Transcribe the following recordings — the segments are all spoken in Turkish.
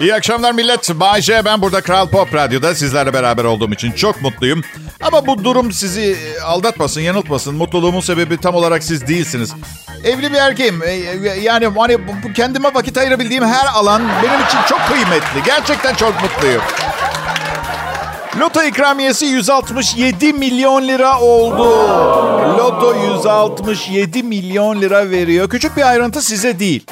İyi akşamlar millet. Bay J, ben burada Kral Pop Radyo'da sizlerle beraber olduğum için çok mutluyum. Ama bu durum sizi aldatmasın, yanıltmasın. Mutluluğumun sebebi tam olarak siz değilsiniz. Evli bir erkeğim. E, e, Yani hani kendime vakit ayırabildiğim her alan benim için çok kıymetli. Gerçekten çok mutluyum. Loto ikramiyesi 167 milyon lira oldu. Loto 167 milyon lira veriyor. Küçük bir ayrıntı size değil.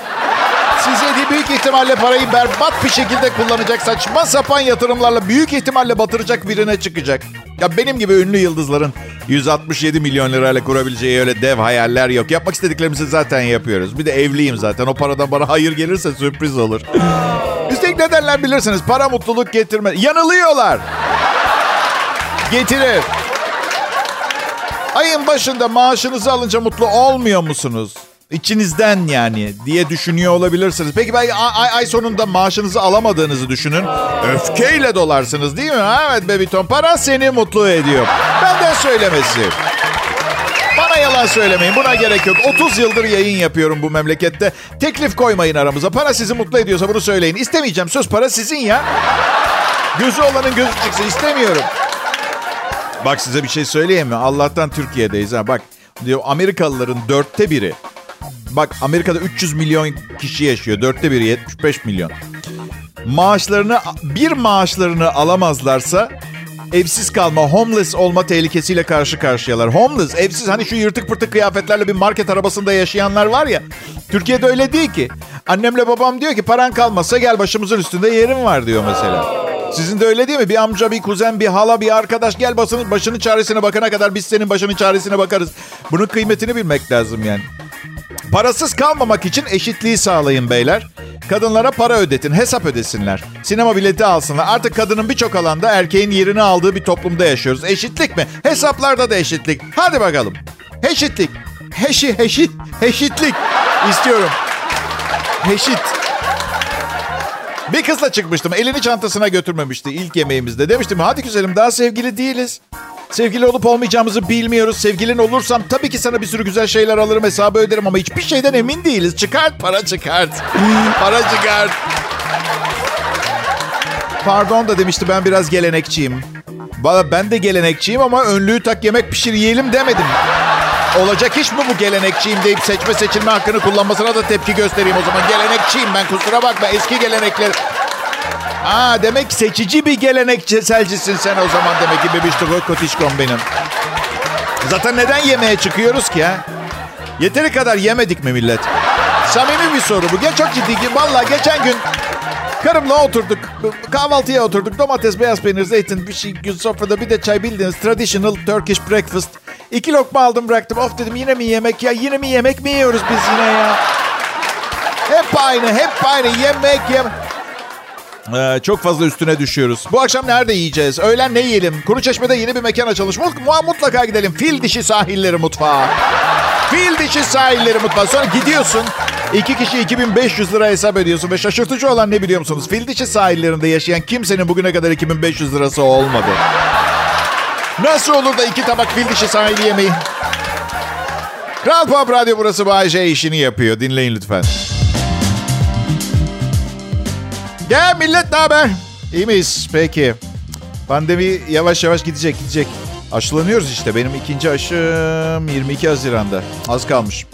Size de büyük ihtimalle parayı berbat bir şekilde kullanacak saçma sapan yatırımlarla büyük ihtimalle batıracak birine çıkacak. Ya benim gibi ünlü yıldızların 167 milyon lirayla kurabileceği öyle dev hayaller yok. Yapmak istediklerimizi zaten yapıyoruz. Bir de evliyim zaten. O paradan bana hayır gelirse sürpriz olur. Üstelik ne derler bilirsiniz. Para mutluluk getirme. Yanılıyorlar. Getirir. Ayın başında maaşınızı alınca mutlu olmuyor musunuz? İçinizden yani diye düşünüyor olabilirsiniz. Peki ben ay, ay, sonunda maaşınızı alamadığınızı düşünün. Öfkeyle dolarsınız değil mi? Evet bebiton para seni mutlu ediyor. Benden söylemesi. Bana yalan söylemeyin. Buna gerek yok. 30 yıldır yayın yapıyorum bu memlekette. Teklif koymayın aramıza. Para sizi mutlu ediyorsa bunu söyleyin. İstemeyeceğim. Söz para sizin ya. Gözü olanın gözü çıksın. İstemiyorum. Bak size bir şey söyleyeyim mi? Allah'tan Türkiye'deyiz ha. Bak diyor Amerikalıların dörtte biri. Bak Amerika'da 300 milyon kişi yaşıyor. Dörtte biri 75 milyon. Maaşlarını bir maaşlarını alamazlarsa evsiz kalma, homeless olma tehlikesiyle karşı karşıyalar. Homeless, evsiz hani şu yırtık pırtık kıyafetlerle bir market arabasında yaşayanlar var ya. Türkiye'de öyle değil ki. Annemle babam diyor ki paran kalmazsa gel başımızın üstünde yerim var diyor mesela. Sizin de öyle değil mi? Bir amca, bir kuzen, bir hala, bir arkadaş gel başının, başının çaresine bakana kadar biz senin başının çaresine bakarız. Bunun kıymetini bilmek lazım yani. Parasız kalmamak için eşitliği sağlayın beyler. Kadınlara para ödetin, hesap ödesinler. Sinema bileti alsınlar. Artık kadının birçok alanda erkeğin yerini aldığı bir toplumda yaşıyoruz. Eşitlik mi? Hesaplarda da eşitlik. Hadi bakalım. Eşitlik. Heşi, heşit, eşitlik istiyorum. Eşit. Bir kızla çıkmıştım. Elini çantasına götürmemişti ilk yemeğimizde. Demiştim hadi güzelim daha sevgili değiliz. Sevgili olup olmayacağımızı bilmiyoruz. Sevgilin olursam tabii ki sana bir sürü güzel şeyler alırım hesabı öderim ama hiçbir şeyden emin değiliz. Çıkart para çıkart. para çıkart. Pardon da demişti ben biraz gelenekçiyim. Ben de gelenekçiyim ama önlüğü tak yemek pişir yiyelim demedim. Olacak iş mi bu gelenekçiyim deyip seçme seçilme hakkını kullanmasına da tepki göstereyim o zaman. Gelenekçiyim ben kusura bakma eski gelenekler. Aa demek seçici bir gelenekselcisin sen o zaman demek ki bebişto kotişkom benim. Zaten neden yemeğe çıkıyoruz ki ha? Yeteri kadar yemedik mi millet? Samimi bir soru bu. Geç çok ciddi. Valla geçen gün karımla oturduk. Kahvaltıya oturduk. Domates, beyaz peynir, zeytin, bir şey sofrada bir de çay bildiğiniz traditional Turkish breakfast. İki lokma aldım bıraktım. Of dedim yine mi yemek ya? Yine mi yemek mi yiyoruz biz yine ya? Hep aynı, hep aynı. Yemek, yemek. Ee, çok fazla üstüne düşüyoruz. Bu akşam nerede yiyeceğiz? Öğlen ne yiyelim? Kuru Çeşme'de yeni bir mekan açılmış. Mut- mutlaka gidelim. Fil dişi sahilleri mutfağı. Fil dişi sahilleri mutfağı. Sonra gidiyorsun. İki kişi 2500 lira hesap ediyorsun. Ve şaşırtıcı olan ne biliyor musunuz? Fil dişi sahillerinde yaşayan kimsenin bugüne kadar 2500 lirası olmadı. Nasıl olur da iki tabak fil dişi sahili yemeği? Kral Pop Radyo burası Bay J işini yapıyor. Dinleyin lütfen. Ya millet ne haber? İyi miyiz? Peki. Pandemi yavaş yavaş gidecek gidecek. Aşılanıyoruz işte. Benim ikinci aşım 22 Haziran'da. Az kalmış.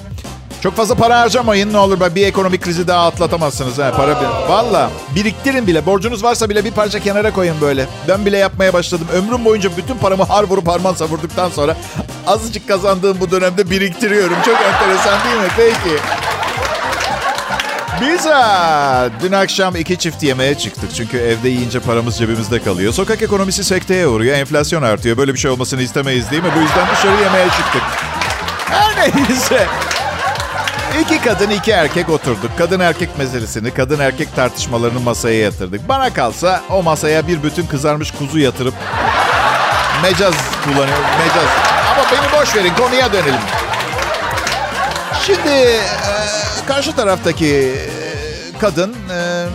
Çok fazla para harcamayın ne olur. Bir ekonomik krizi daha atlatamazsınız. Ha, para bir... Valla biriktirin bile. Borcunuz varsa bile bir parça kenara koyun böyle. Ben bile yapmaya başladım. Ömrüm boyunca bütün paramı har vurup harman savurduktan sonra azıcık kazandığım bu dönemde biriktiriyorum. Çok enteresan değil mi? Peki. Biz dün akşam iki çift yemeğe çıktık. Çünkü evde yiyince paramız cebimizde kalıyor. Sokak ekonomisi sekteye uğruyor. Enflasyon artıyor. Böyle bir şey olmasını istemeyiz değil mi? Bu yüzden dışarı yemeğe çıktık. Her neyse. İki kadın iki erkek oturduk. Kadın erkek meselesini, kadın erkek tartışmalarını masaya yatırdık. Bana kalsa o masaya bir bütün kızarmış kuzu yatırıp mecaz kullanıyor. Mecaz. Ama beni boş verin konuya dönelim. Şimdi e, karşı taraftaki e, kadın e,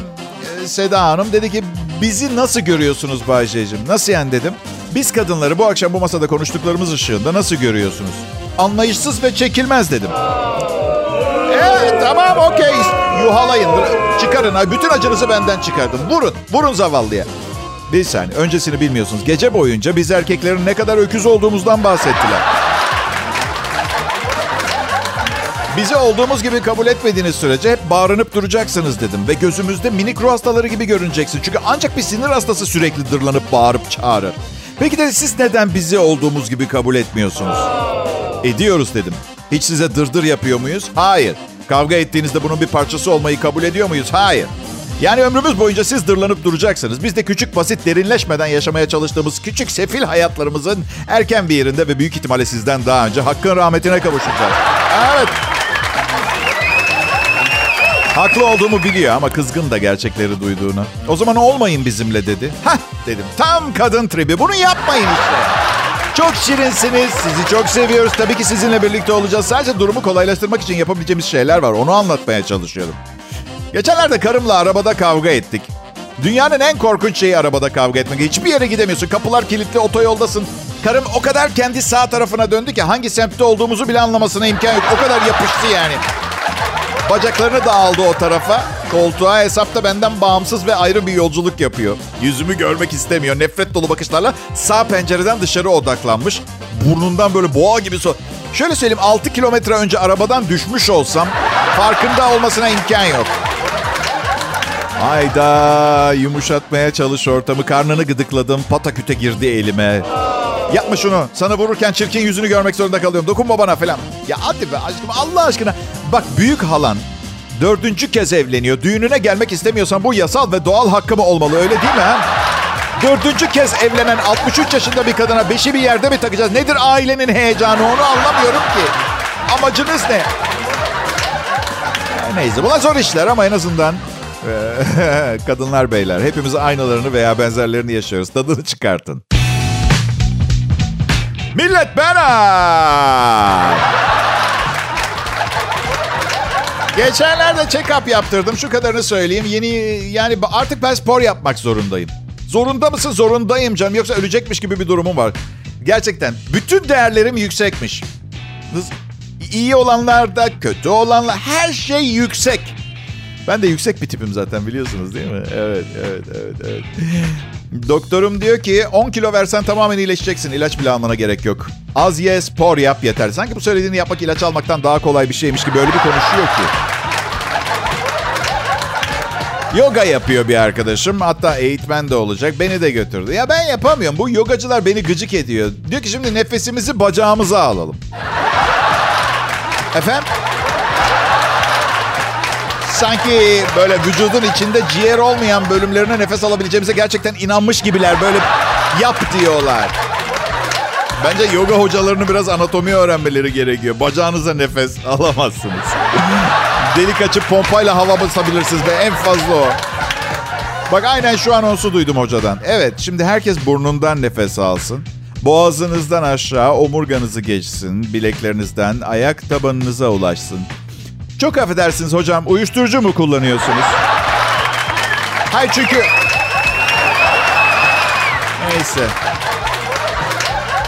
e, Seda Hanım dedi ki Bizi nasıl görüyorsunuz Bay J'cim? Nasıl yani dedim. Biz kadınları bu akşam bu masada konuştuklarımız ışığında nasıl görüyorsunuz? Anlayışsız ve çekilmez dedim. Evet tamam okey. Yuhalayın. Çıkarın. Bütün acınızı benden çıkardım. Vurun. Vurun zavallıya. Bir saniye. Öncesini bilmiyorsunuz. Gece boyunca biz erkeklerin ne kadar öküz olduğumuzdan bahsettiler. Bizi olduğumuz gibi kabul etmediğiniz sürece hep bağırınıp duracaksınız dedim. Ve gözümüzde minik ruh hastaları gibi görüneceksin. Çünkü ancak bir sinir hastası sürekli dırlanıp bağırıp çağırır. Peki de siz neden bizi olduğumuz gibi kabul etmiyorsunuz? Ediyoruz dedim. Hiç size dırdır yapıyor muyuz? Hayır. Kavga ettiğinizde bunun bir parçası olmayı kabul ediyor muyuz? Hayır. Yani ömrümüz boyunca siz dırlanıp duracaksınız. Biz de küçük basit derinleşmeden yaşamaya çalıştığımız küçük sefil hayatlarımızın erken bir yerinde ve büyük ihtimalle sizden daha önce hakkın rahmetine kavuşacağız. Evet. Haklı olduğumu biliyor ama kızgın da gerçekleri duyduğunu. O zaman olmayın bizimle dedi. Hah dedim. Tam kadın tribi. Bunu yapmayın işte. Çok şirinsiniz. Sizi çok seviyoruz. Tabii ki sizinle birlikte olacağız. Sadece durumu kolaylaştırmak için yapabileceğimiz şeyler var. Onu anlatmaya çalışıyorum. Geçenlerde karımla arabada kavga ettik. Dünyanın en korkunç şeyi arabada kavga etmek. Hiçbir yere gidemiyorsun. Kapılar kilitli, otoyoldasın. Karım o kadar kendi sağ tarafına döndü ki hangi semtte olduğumuzu bile anlamasına imkan yok. O kadar yapıştı yani. Bacaklarını da aldı o tarafa. Koltuğa hesapta benden bağımsız ve ayrı bir yolculuk yapıyor. Yüzümü görmek istemiyor. Nefret dolu bakışlarla sağ pencereden dışarı odaklanmış. Burnundan böyle boğa gibi so... Şöyle söyleyeyim 6 kilometre önce arabadan düşmüş olsam farkında olmasına imkan yok. Hayda yumuşatmaya çalış ortamı. Karnını gıdıkladım. Pataküte girdi elime. Yapma şunu. Sana vururken çirkin yüzünü görmek zorunda kalıyorum. Dokunma bana falan. Ya hadi be aşkım Allah aşkına. Bak büyük halan dördüncü kez evleniyor. Düğününe gelmek istemiyorsan bu yasal ve doğal hakkı mı olmalı öyle değil mi? Ha? Dördüncü kez evlenen 63 yaşında bir kadına beşi bir yerde mi takacağız? Nedir ailenin heyecanı onu anlamıyorum ki. Amacınız ne? Neyse bunlar zor işler ama en azından kadınlar beyler hepimiz aynalarını veya benzerlerini yaşıyoruz. Tadını çıkartın. Millet ben Geçenlerde check-up yaptırdım. Şu kadarını söyleyeyim. Yeni yani artık ben spor yapmak zorundayım. Zorunda mısın? Zorundayım canım. Yoksa ölecekmiş gibi bir durumum var. Gerçekten. Bütün değerlerim yüksekmiş. İyi olanlar da kötü olanlar her şey yüksek. Ben de yüksek bir tipim zaten biliyorsunuz değil mi? Evet, evet, evet, evet. Doktorum diyor ki 10 kilo versen tamamen iyileşeceksin. İlaç bile almana gerek yok. Az ye, spor yap yeter. Sanki bu söylediğini yapmak ilaç almaktan daha kolay bir şeymiş gibi öyle bir konuşuyor ki. Yoga yapıyor bir arkadaşım. Hatta eğitmen de olacak. Beni de götürdü. Ya ben yapamıyorum. Bu yogacılar beni gıcık ediyor. Diyor ki şimdi nefesimizi bacağımıza alalım. Efendim? Sanki böyle vücudun içinde ciğer olmayan bölümlerine nefes alabileceğimize gerçekten inanmış gibiler. Böyle yap diyorlar. Bence yoga hocalarını biraz anatomi öğrenmeleri gerekiyor. Bacağınıza nefes alamazsınız. Delik açıp pompayla hava basabilirsiniz ve en fazla o. Bak aynen şu anonsu duydum hocadan. Evet şimdi herkes burnundan nefes alsın. Boğazınızdan aşağı omurganızı geçsin. Bileklerinizden ayak tabanınıza ulaşsın. Çok affedersiniz hocam. Uyuşturucu mu kullanıyorsunuz? Hayır çünkü... Neyse.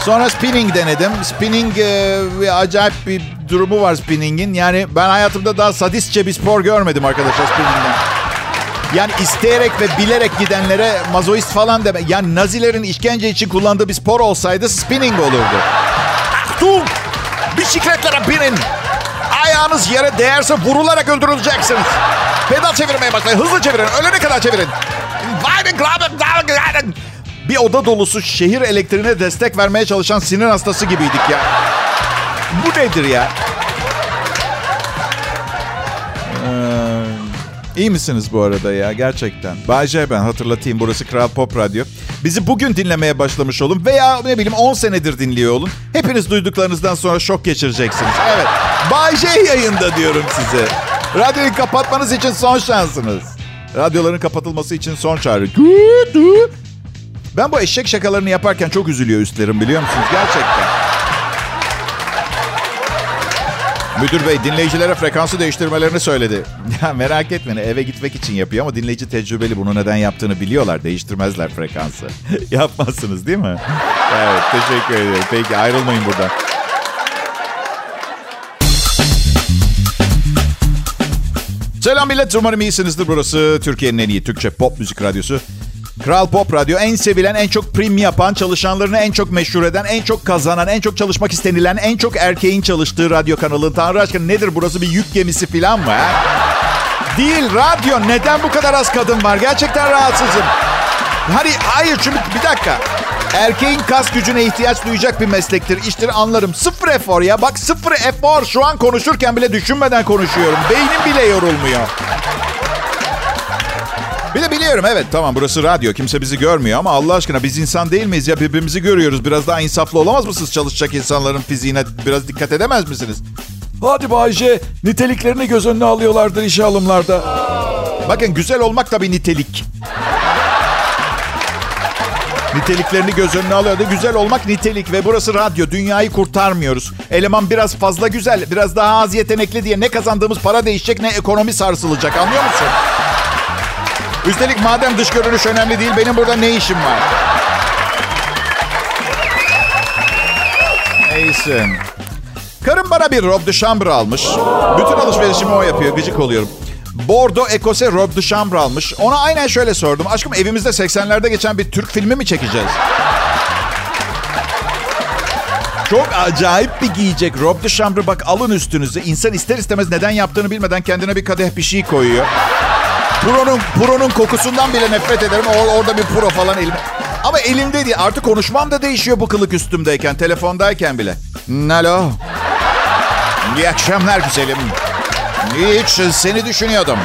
Sonra spinning denedim. Spinning e, acayip bir durumu var spinningin. Yani ben hayatımda daha sadistçe bir spor görmedim arkadaşlar spinningden. Yani isteyerek ve bilerek gidenlere mazoist falan deme. Yani Nazilerin işkence için kullandığı bir spor olsaydı spinning olurdu. Dur! Bisikletlere binin! Ayağınız yere değerse vurularak öldürüleceksiniz. Pedal çevirmeye başlayın. Hızlı çevirin. Ölene kadar çevirin. Bir oda dolusu şehir elektriğine destek vermeye çalışan sinir hastası gibiydik ya. Bu nedir ya? Ee, iyi misiniz bu arada ya gerçekten? Bayce ben hatırlatayım burası Kral Pop Radyo. Bizi bugün dinlemeye başlamış olun veya ne bileyim 10 senedir dinliyor olun. Hepiniz duyduklarınızdan sonra şok geçireceksiniz. Evet. Bay J yayında diyorum size. Radyoyu kapatmanız için son şansınız. Radyoların kapatılması için son çağrı. Ben bu eşek şakalarını yaparken çok üzülüyor üstlerim biliyor musunuz? Gerçekten. Müdür bey dinleyicilere frekansı değiştirmelerini söyledi. Ya merak etmeyin eve gitmek için yapıyor ama dinleyici tecrübeli bunu neden yaptığını biliyorlar. Değiştirmezler frekansı. Yapmazsınız değil mi? Evet teşekkür ederim. Peki ayrılmayın buradan. Selam millet. Umarım iyisinizdir. Burası Türkiye'nin en iyi Türkçe pop müzik radyosu. Kral Pop Radyo en sevilen, en çok prim yapan, çalışanlarını en çok meşhur eden, en çok kazanan, en çok çalışmak istenilen, en çok erkeğin çalıştığı radyo kanalı. Tanrı aşkına nedir burası bir yük gemisi falan mı? He? Değil radyo. Neden bu kadar az kadın var? Gerçekten rahatsızım. Hani hayır çünkü bir dakika. Erkeğin kas gücüne ihtiyaç duyacak bir meslektir. İştir anlarım. Sıfır efor ya. Bak sıfır efor. Şu an konuşurken bile düşünmeden konuşuyorum. Beynim bile yorulmuyor. Biliyorum evet tamam burası radyo. Kimse bizi görmüyor ama Allah aşkına biz insan değil miyiz ya? Birbirimizi görüyoruz. Biraz daha insaflı olamaz mısınız çalışacak insanların fiziğine? Biraz dikkat edemez misiniz? Hadi Bayce, niteliklerini göz önüne alıyorlardır işe alımlarda. Bakın güzel olmak da bir nitelik. Niteliklerini göz önüne alıyordu. Güzel olmak nitelik ve burası radyo. Dünyayı kurtarmıyoruz. Eleman biraz fazla güzel, biraz daha az yetenekli diye ne kazandığımız para değişecek ne ekonomi sarsılacak. Anlıyor musun? Üstelik madem dış görünüş önemli değil benim burada ne işim var? Neyse. Karım bana bir robe de chambre almış. Bütün alışverişimi o yapıyor. Gıcık oluyorum. Bordeaux Ekose robe de chambre almış. Ona aynen şöyle sordum. Aşkım evimizde 80'lerde geçen bir Türk filmi mi çekeceğiz? Çok acayip bir giyecek robe de chambre. Bak alın üstünüze. İnsan ister istemez neden yaptığını bilmeden kendine bir kadeh bir şey koyuyor. Puro'nun Puro'nun kokusundan bile nefret ederim. Or, orada bir Puro falan elim. Ama elimde değil. Artık konuşmam da değişiyor bu kılık üstümdeyken. Telefondayken bile. Alo. İyi akşamlar güzelim. Hiç seni düşünüyordum.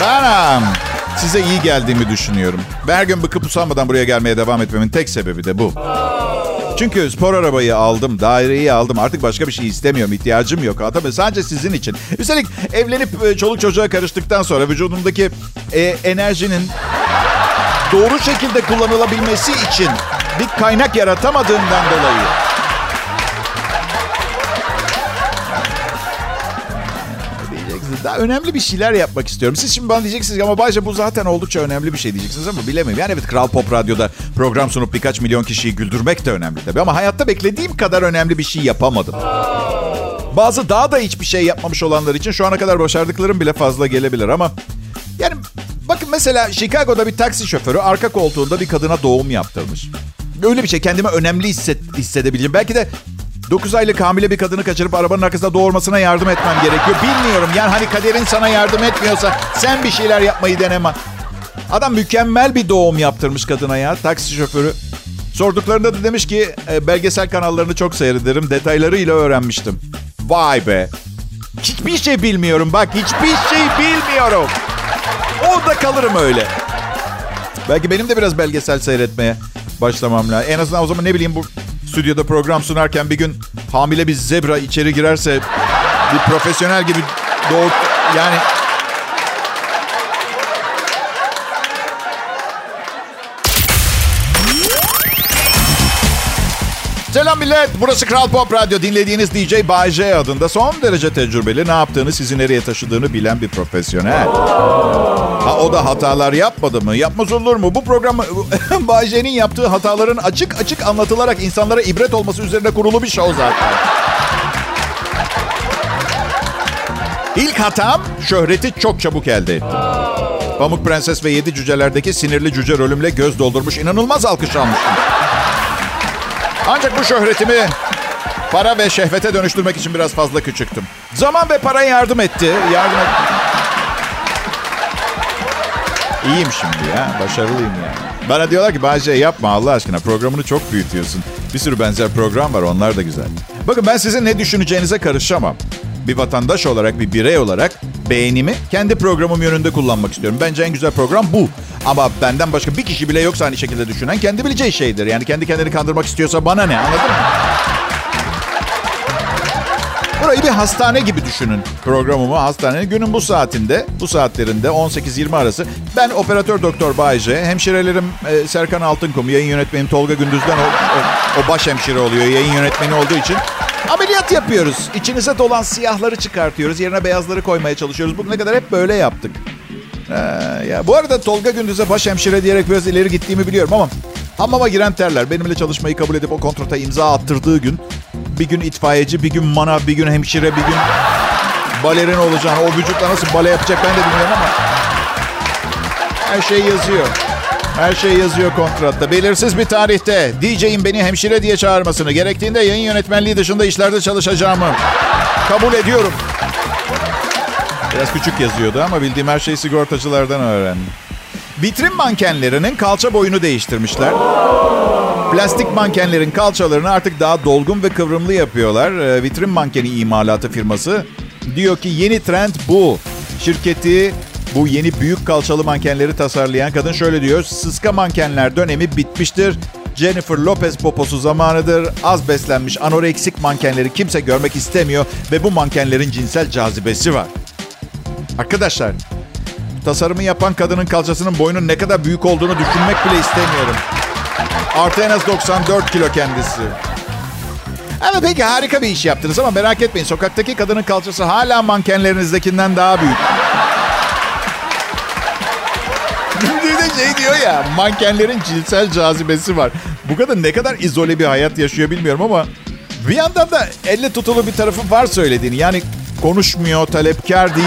Ben size iyi geldiğimi düşünüyorum. Her gün bıkıp usanmadan buraya gelmeye devam etmemin tek sebebi de bu. Çünkü spor arabayı aldım, daireyi aldım. Artık başka bir şey istemiyorum, ihtiyacım yok. Tabii sadece sizin için. Üstelik evlenip e, çoluk çocuğa karıştıktan sonra vücudumdaki e, enerjinin doğru şekilde kullanılabilmesi için bir kaynak yaratamadığımdan dolayı. Daha önemli bir şeyler yapmak istiyorum. Siz şimdi bana diyeceksiniz ama Bayce bu zaten oldukça önemli bir şey diyeceksiniz ama bilemiyorum. Yani evet Kral Pop Radyo'da program sunup birkaç milyon kişiyi güldürmek de önemli tabii. Ama hayatta beklediğim kadar önemli bir şey yapamadım. Bazı daha da hiçbir şey yapmamış olanlar için şu ana kadar başardıklarım bile fazla gelebilir ama... Yani bakın mesela Chicago'da bir taksi şoförü arka koltuğunda bir kadına doğum yaptırmış. Öyle bir şey kendime önemli hisset, hissedebileceğim. Belki de 9 aylık hamile bir kadını kaçırıp arabanın arkasında doğurmasına yardım etmem gerekiyor. Bilmiyorum yani hani kaderin sana yardım etmiyorsa sen bir şeyler yapmayı deneme. Adam mükemmel bir doğum yaptırmış kadına ya taksi şoförü. Sorduklarında da demiş ki e, belgesel kanallarını çok seyrederim detaylarıyla öğrenmiştim. Vay be. Hiçbir şey bilmiyorum bak hiçbir şey bilmiyorum. Orada kalırım öyle. Belki benim de biraz belgesel seyretmeye başlamam lazım. En azından o zaman ne bileyim bu stüdyoda program sunarken bir gün hamile bir zebra içeri girerse bir profesyonel gibi doğurt yani Selam millet. Burası Kral Pop Radyo. Dinlediğiniz DJ Bay J adında son derece tecrübeli, ne yaptığını, sizi nereye taşıdığını bilen bir profesyonel. Ha o da hatalar yapmadı mı? Yapmaz olur mu? Bu program Bay J'nin yaptığı hataların açık açık anlatılarak insanlara ibret olması üzerine kurulu bir show zaten. İlk hatam şöhreti çok çabuk elde ettim. Pamuk Prenses ve Yedi Cüceler'deki sinirli cüce rolümle göz doldurmuş inanılmaz alkış almıştım. Ancak bu şöhretimi para ve şehvete dönüştürmek için biraz fazla küçüktüm. Zaman ve para yardım etti. Yardım et... İyiyim şimdi ya. Başarılıyım yani. Bana diyorlar ki Bayce yapma Allah aşkına programını çok büyütüyorsun. Bir sürü benzer program var onlar da güzel. Bakın ben sizin ne düşüneceğinize karışamam. Bir vatandaş olarak, bir birey olarak beğenimi kendi programım yönünde kullanmak istiyorum. Bence en güzel program bu. Ama benden başka bir kişi bile yoksa aynı şekilde düşünen kendi bileceği şeydir. Yani kendi kendini kandırmak istiyorsa bana ne anladın mı? Burayı bir hastane gibi düşünün programımı. Hastanenin günün bu saatinde, bu saatlerinde 18-20 arası. Ben operatör doktor Bayce, hemşirelerim e, Serkan Altınkum, yayın yönetmenim Tolga Gündüz'den o, o, o baş hemşire oluyor yayın yönetmeni olduğu için. Ameliyat yapıyoruz. İçinize dolan siyahları çıkartıyoruz. Yerine beyazları koymaya çalışıyoruz. Bugüne kadar hep böyle yaptık. Ee, ya bu arada Tolga Gündüz'e baş hemşire diyerek biraz ileri gittiğimi biliyorum ama hamama giren terler benimle çalışmayı kabul edip o kontrata imza attırdığı gün bir gün itfaiyeci, bir gün manav, bir gün hemşire, bir gün balerin olacağını, o vücutla nasıl bale yapacak ben de bilmiyorum ama her şey yazıyor. Her şey yazıyor kontratta. Belirsiz bir tarihte DJ'in beni hemşire diye çağırmasını, gerektiğinde yayın yönetmenliği dışında işlerde çalışacağımı kabul ediyorum. Biraz küçük yazıyordu ama bildiğim her şeyi sigortacılardan öğrendim. Vitrin mankenlerinin kalça boyunu değiştirmişler. Plastik mankenlerin kalçalarını artık daha dolgun ve kıvrımlı yapıyorlar. Ee, vitrin mankeni imalatı firması diyor ki yeni trend bu. Şirketi bu yeni büyük kalçalı mankenleri tasarlayan kadın şöyle diyor. Sıska mankenler dönemi bitmiştir. Jennifer Lopez poposu zamanıdır. Az beslenmiş anoreksik mankenleri kimse görmek istemiyor ve bu mankenlerin cinsel cazibesi var. Arkadaşlar, tasarımı yapan kadının kalçasının boyunun ne kadar büyük olduğunu düşünmek bile istemiyorum. Artı en az 94 kilo kendisi. Evet peki harika bir iş yaptınız ama merak etmeyin. Sokaktaki kadının kalçası hala mankenlerinizdekinden daha büyük. Bir de şey diyor ya mankenlerin cinsel cazibesi var. Bu kadın ne kadar izole bir hayat yaşıyor bilmiyorum ama bir yandan da elle tutulu bir tarafı var söylediğini. Yani konuşmuyor, talepkar değil,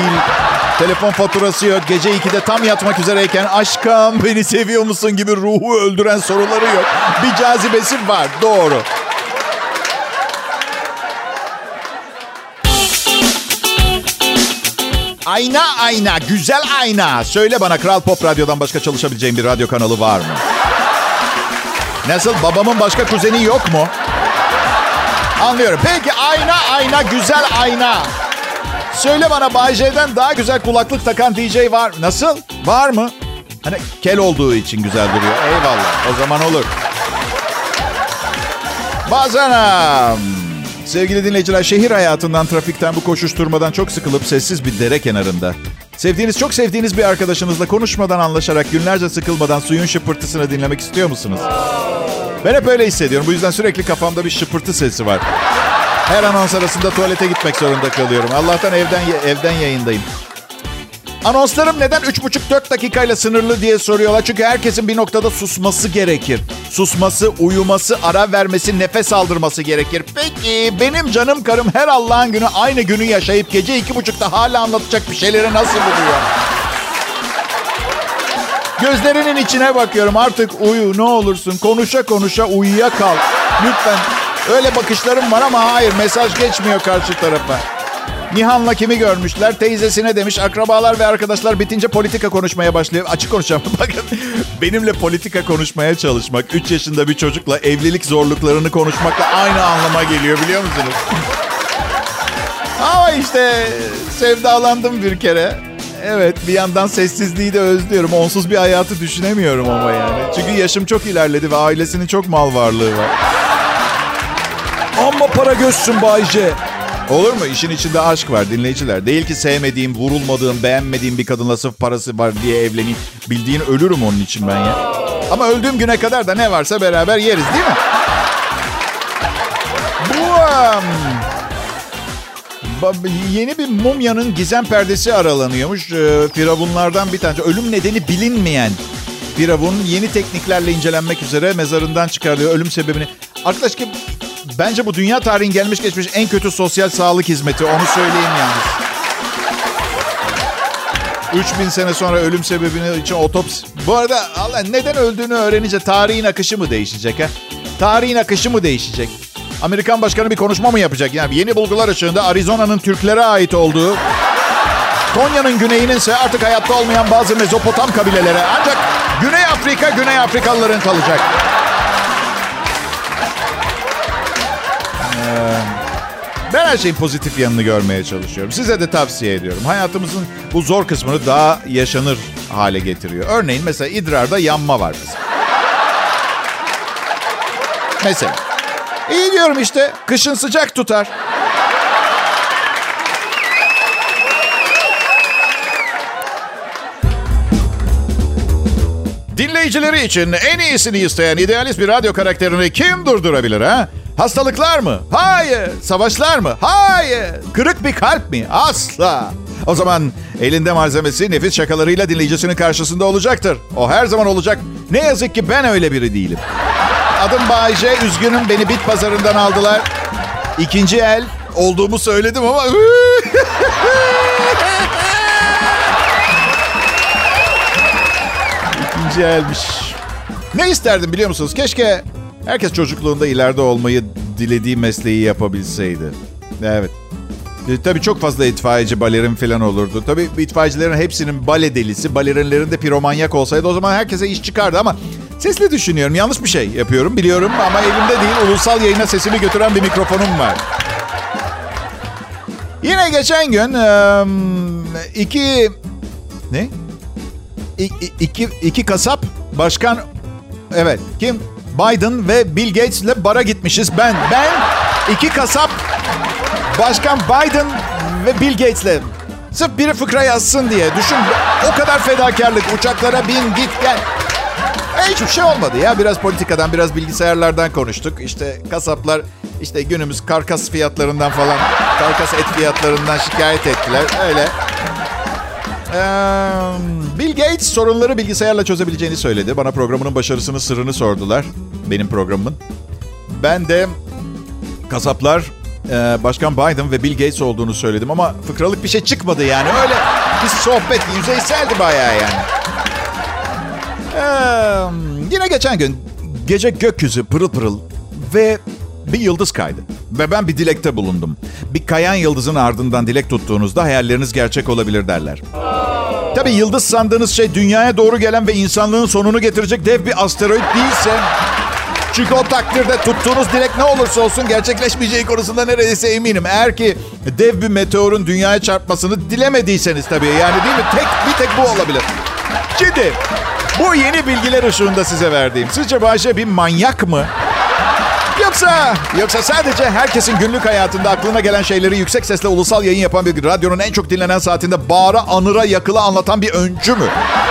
telefon faturası yok, gece 2'de tam yatmak üzereyken aşkım beni seviyor musun gibi ruhu öldüren soruları yok. Bir cazibesi var, doğru. Ayna ayna, güzel ayna. Söyle bana Kral Pop Radyo'dan başka çalışabileceğim bir radyo kanalı var mı? Nasıl babamın başka kuzeni yok mu? Anlıyorum. Peki ayna ayna güzel ayna. Söyle bana Bay J'den daha güzel kulaklık takan DJ var. Nasıl? Var mı? Hani kel olduğu için güzel duruyor. Eyvallah. O zaman olur. Bazen sevgili dinleyiciler şehir hayatından, trafikten, bu koşuşturmadan çok sıkılıp sessiz bir dere kenarında. Sevdiğiniz, çok sevdiğiniz bir arkadaşınızla konuşmadan anlaşarak günlerce sıkılmadan suyun şıpırtısını dinlemek istiyor musunuz? Ben hep öyle hissediyorum. Bu yüzden sürekli kafamda bir şıpırtı sesi var. Her anons arasında tuvalete gitmek zorunda kalıyorum. Allah'tan evden evden yayındayım. Anonslarım neden 3,5-4 dakikayla sınırlı diye soruyorlar. Çünkü herkesin bir noktada susması gerekir. Susması, uyuması, ara vermesi, nefes aldırması gerekir. Peki benim canım karım her Allah'ın günü aynı günü yaşayıp gece iki buçukta hala anlatacak bir şeyleri nasıl buluyor? Gözlerinin içine bakıyorum artık uyu ne olursun konuşa konuşa uyuya kal. Lütfen öyle bakışlarım var ama hayır mesaj geçmiyor karşı tarafa. Nihan'la kimi görmüşler? Teyzesine demiş. Akrabalar ve arkadaşlar bitince politika konuşmaya başlıyor. Açık konuşacağım. Bakın benimle politika konuşmaya çalışmak 3 yaşında bir çocukla evlilik zorluklarını konuşmakla aynı anlama geliyor biliyor musunuz? Ama işte sevdalandım bir kere. Evet bir yandan sessizliği de özlüyorum. Onsuz bir hayatı düşünemiyorum ama yani. Çünkü yaşım çok ilerledi ve ailesinin çok mal varlığı var. Amma para gözsün Bayce. Olur mu? İşin içinde aşk var dinleyiciler. Değil ki sevmediğim, vurulmadığım, beğenmediğim bir kadınla sırf parası var diye evleneyim. Bildiğin ölürüm onun için ben ya. Ama öldüğüm güne kadar da ne varsa beraber yeriz değil mi? Bu um, yeni bir mumyanın gizem perdesi aralanıyormuş. Ee, Firavunlardan bir tanesi. Ölüm nedeni bilinmeyen Firavun yeni tekniklerle incelenmek üzere mezarından çıkarılıyor. Ölüm sebebini. Arkadaş ki bence bu dünya tarihin gelmiş geçmiş en kötü sosyal sağlık hizmeti. Onu söyleyeyim yalnız. 3000 sene sonra ölüm sebebini için otopsi. Bu arada Allah neden öldüğünü öğrenince tarihin akışı mı değişecek ha? Tarihin akışı mı değişecek? Amerikan başkanı bir konuşma mı yapacak? Yani yeni bulgular ışığında Arizona'nın Türklere ait olduğu, Konya'nın güneyinin ise artık hayatta olmayan bazı Mezopotam kabilelere ancak Güney Afrika Güney Afrikalıların kalacak. Ee, ben her şeyin pozitif yanını görmeye çalışıyorum. Size de tavsiye ediyorum. Hayatımızın bu zor kısmını daha yaşanır hale getiriyor. Örneğin mesela idrarda yanma var mesela. mesela. İyi diyorum işte. Kışın sıcak tutar. Dinleyicileri için en iyisini isteyen idealist bir radyo karakterini kim durdurabilir ha? Hastalıklar mı? Hayır. Savaşlar mı? Hayır. Kırık bir kalp mi? Asla. O zaman elinde malzemesi nefis şakalarıyla dinleyicisinin karşısında olacaktır. O her zaman olacak. Ne yazık ki ben öyle biri değilim. Adım Bayce. Üzgünüm beni bit pazarından aldılar. İkinci el olduğumu söyledim ama... İkinci elmiş. Ne isterdim biliyor musunuz? Keşke herkes çocukluğunda ileride olmayı dilediği mesleği yapabilseydi. Evet. E, tabii çok fazla itfaiyeci, balerin falan olurdu. Tabii itfaiyecilerin hepsinin bale delisi, balerinlerin de piromanyak olsaydı o zaman herkese iş çıkardı ama sesli düşünüyorum. Yanlış bir şey yapıyorum biliyorum ama elimde değil. Ulusal yayına sesimi götüren bir mikrofonum var. Yine geçen gün iki... Ne? İ, iki, iki kasap başkan... Evet kim? Biden ve Bill Gates ile bara gitmişiz. Ben, ben iki kasap Başkan Biden ve Bill Gates'le. Sırf biri fıkra yazsın diye. Düşün o kadar fedakarlık. Uçaklara bin git gel. E, hiçbir şey olmadı ya. Biraz politikadan, biraz bilgisayarlardan konuştuk. İşte kasaplar işte günümüz karkas fiyatlarından falan, karkas et fiyatlarından şikayet ettiler. Öyle. Bill Gates sorunları bilgisayarla çözebileceğini söyledi. Bana programının başarısının sırrını sordular. Benim programımın. Ben de kasaplar e, Başkan Biden ve Bill Gates olduğunu söyledim ama fıkralık bir şey çıkmadı yani. Öyle bir sohbet yüzeyseldi bayağı yani. Ee, yine geçen gün gece gökyüzü pırıl pırıl ve bir yıldız kaydı. Ve ben bir dilekte bulundum. Bir kayan yıldızın ardından dilek tuttuğunuzda hayalleriniz gerçek olabilir derler. Tabi yıldız sandığınız şey dünyaya doğru gelen ve insanlığın sonunu getirecek dev bir asteroid değilse çünkü o takdirde tuttuğunuz dilek ne olursa olsun gerçekleşmeyeceği konusunda neredeyse eminim. Eğer ki dev bir meteorun dünyaya çarpmasını dilemediyseniz tabii. Yani değil mi? Tek bir tek bu olabilir. Ciddi. Bu yeni bilgiler ışığında size verdiğim. Sizce Bayşe bir manyak mı? Yoksa, yoksa sadece herkesin günlük hayatında aklına gelen şeyleri yüksek sesle ulusal yayın yapan bir radyonun en çok dinlenen saatinde bağıra, anıra, yakıla anlatan bir öncü mü?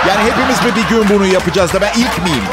Yani hepimiz mi bir gün bunu yapacağız da ben ilk miyim?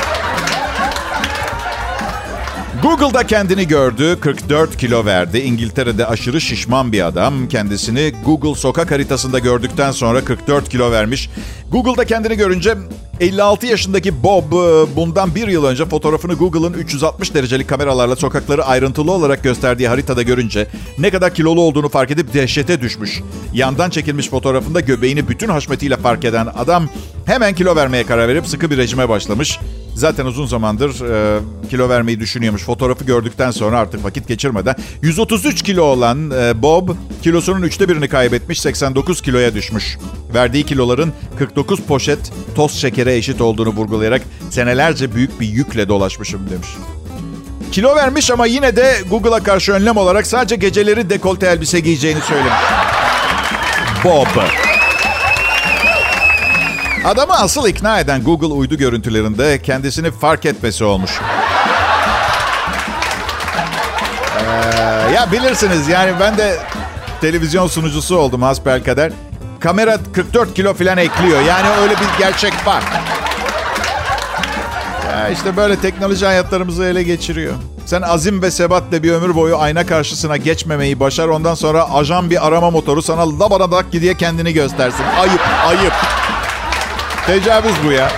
Google'da kendini gördü, 44 kilo verdi. İngiltere'de aşırı şişman bir adam. Kendisini Google sokak haritasında gördükten sonra 44 kilo vermiş. Google'da kendini görünce 56 yaşındaki Bob e, bundan bir yıl önce fotoğrafını Google'ın 360 derecelik kameralarla sokakları ayrıntılı olarak gösterdiği haritada görünce ne kadar kilolu olduğunu fark edip dehşete düşmüş. Yandan çekilmiş fotoğrafında göbeğini bütün haşmetiyle fark eden adam hemen kilo vermeye karar verip sıkı bir rejime başlamış. Zaten uzun zamandır e, kilo vermeyi düşünüyormuş. Fotoğrafı gördükten sonra artık vakit geçirmeden 133 kilo olan e, Bob kilosunun üçte birini kaybetmiş 89 kiloya düşmüş. Verdiği kiloların 49 poşet toz şekere eşit olduğunu vurgulayarak senelerce büyük bir yükle dolaşmışım demiş. Kilo vermiş ama yine de Google'a karşı önlem olarak sadece geceleri dekolte elbise giyeceğini söylemiş. Bob. Adamı asıl ikna eden Google uydu görüntülerinde kendisini fark etmesi olmuş. Ee, ya bilirsiniz yani ben de televizyon sunucusu oldum hasbelkader. Kamera 44 kilo falan ekliyor. Yani öyle bir gerçek var. Ya işte böyle teknoloji hayatlarımızı ele geçiriyor. Sen azim ve sebatle bir ömür boyu ayna karşısına geçmemeyi başar. Ondan sonra ajan bir arama motoru sana labaradak diye kendini göstersin. Ayıp, ayıp. Tecavüz bu ya.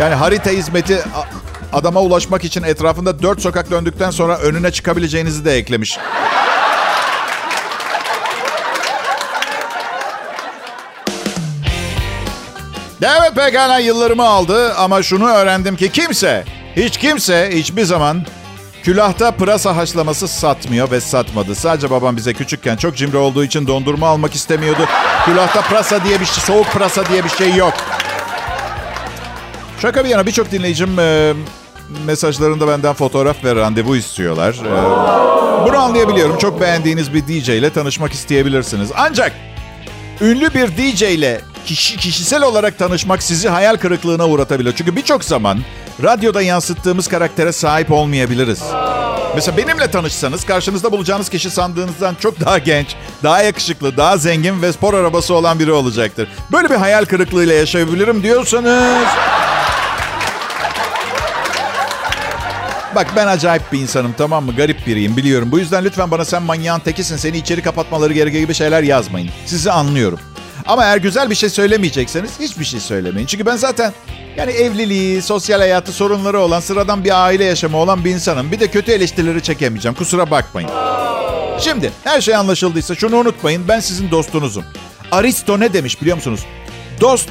Yani harita hizmeti adama ulaşmak için etrafında dört sokak döndükten sonra önüne çıkabileceğinizi de eklemiş. Evet pekala yıllarımı aldı ama şunu öğrendim ki kimse, hiç kimse hiçbir zaman külahta pırasa haşlaması satmıyor ve satmadı. Sadece babam bize küçükken çok cimri olduğu için dondurma almak istemiyordu. Külahta pırasa diye bir şey, soğuk pırasa diye bir şey yok. Şaka bir yana birçok dinleyicim e, mesajlarında benden fotoğraf ve randevu istiyorlar. E, bunu anlayabiliyorum. Çok beğendiğiniz bir DJ ile tanışmak isteyebilirsiniz. Ancak ünlü bir DJ ile kişi, kişisel olarak tanışmak sizi hayal kırıklığına uğratabilir. Çünkü birçok zaman radyoda yansıttığımız karaktere sahip olmayabiliriz. Mesela benimle tanışsanız karşınızda bulacağınız kişi sandığınızdan çok daha genç, daha yakışıklı, daha zengin ve spor arabası olan biri olacaktır. Böyle bir hayal kırıklığıyla yaşayabilirim diyorsanız... Bak ben acayip bir insanım tamam mı? Garip biriyim biliyorum. Bu yüzden lütfen bana sen manyağın tekisin seni içeri kapatmaları gerekiyor gibi şeyler yazmayın. Sizi anlıyorum. Ama eğer güzel bir şey söylemeyecekseniz hiçbir şey söylemeyin. Çünkü ben zaten yani evliliği, sosyal hayatı sorunları olan sıradan bir aile yaşamı olan bir insanım. Bir de kötü eleştirileri çekemeyeceğim. Kusura bakmayın. Şimdi her şey anlaşıldıysa şunu unutmayın. Ben sizin dostunuzum. Aristo ne demiş biliyor musunuz? Dost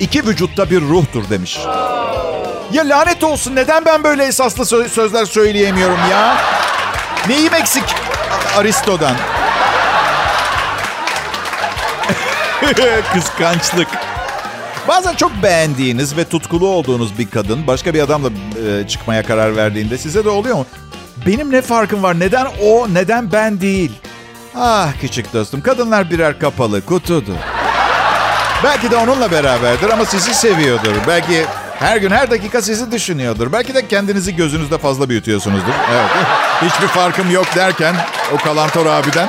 iki vücutta bir ruhtur demiş. Ya lanet olsun neden ben böyle esaslı sö- sözler söyleyemiyorum ya? Neyim eksik Aristo'dan? Kıskançlık. Bazen çok beğendiğiniz ve tutkulu olduğunuz bir kadın başka bir adamla e, çıkmaya karar verdiğinde size de oluyor mu? Benim ne farkım var? Neden o, neden ben değil? Ah küçük dostum, kadınlar birer kapalı kutudur. Belki de onunla beraberdir ama sizi seviyordur. Belki her gün her dakika sizi düşünüyordur. Belki de kendinizi gözünüzde fazla büyütüyorsunuzdur. Evet. Hiçbir farkım yok derken o kalantor abiden